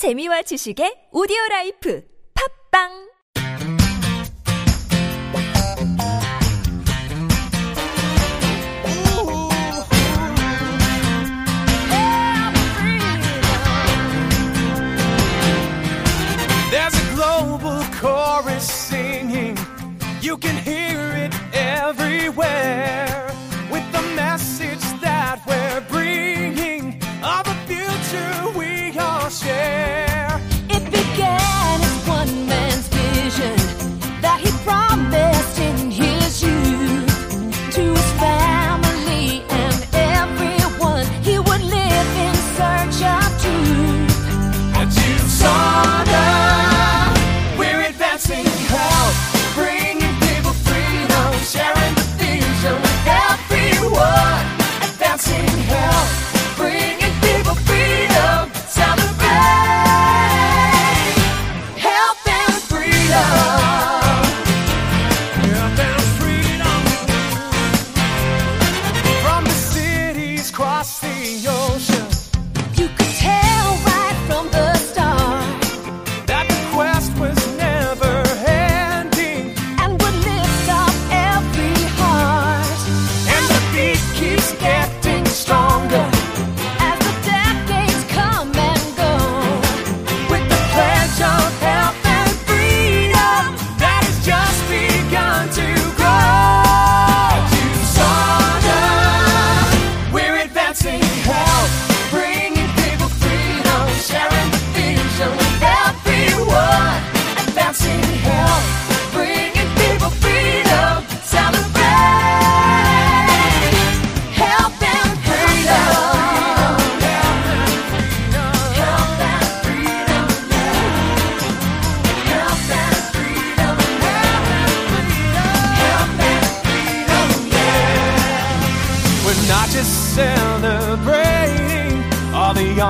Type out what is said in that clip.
재미와 지식의 오디오 라이프 팝빵 chorus singing. You can hear it everywhere. see you. not just celebrating all the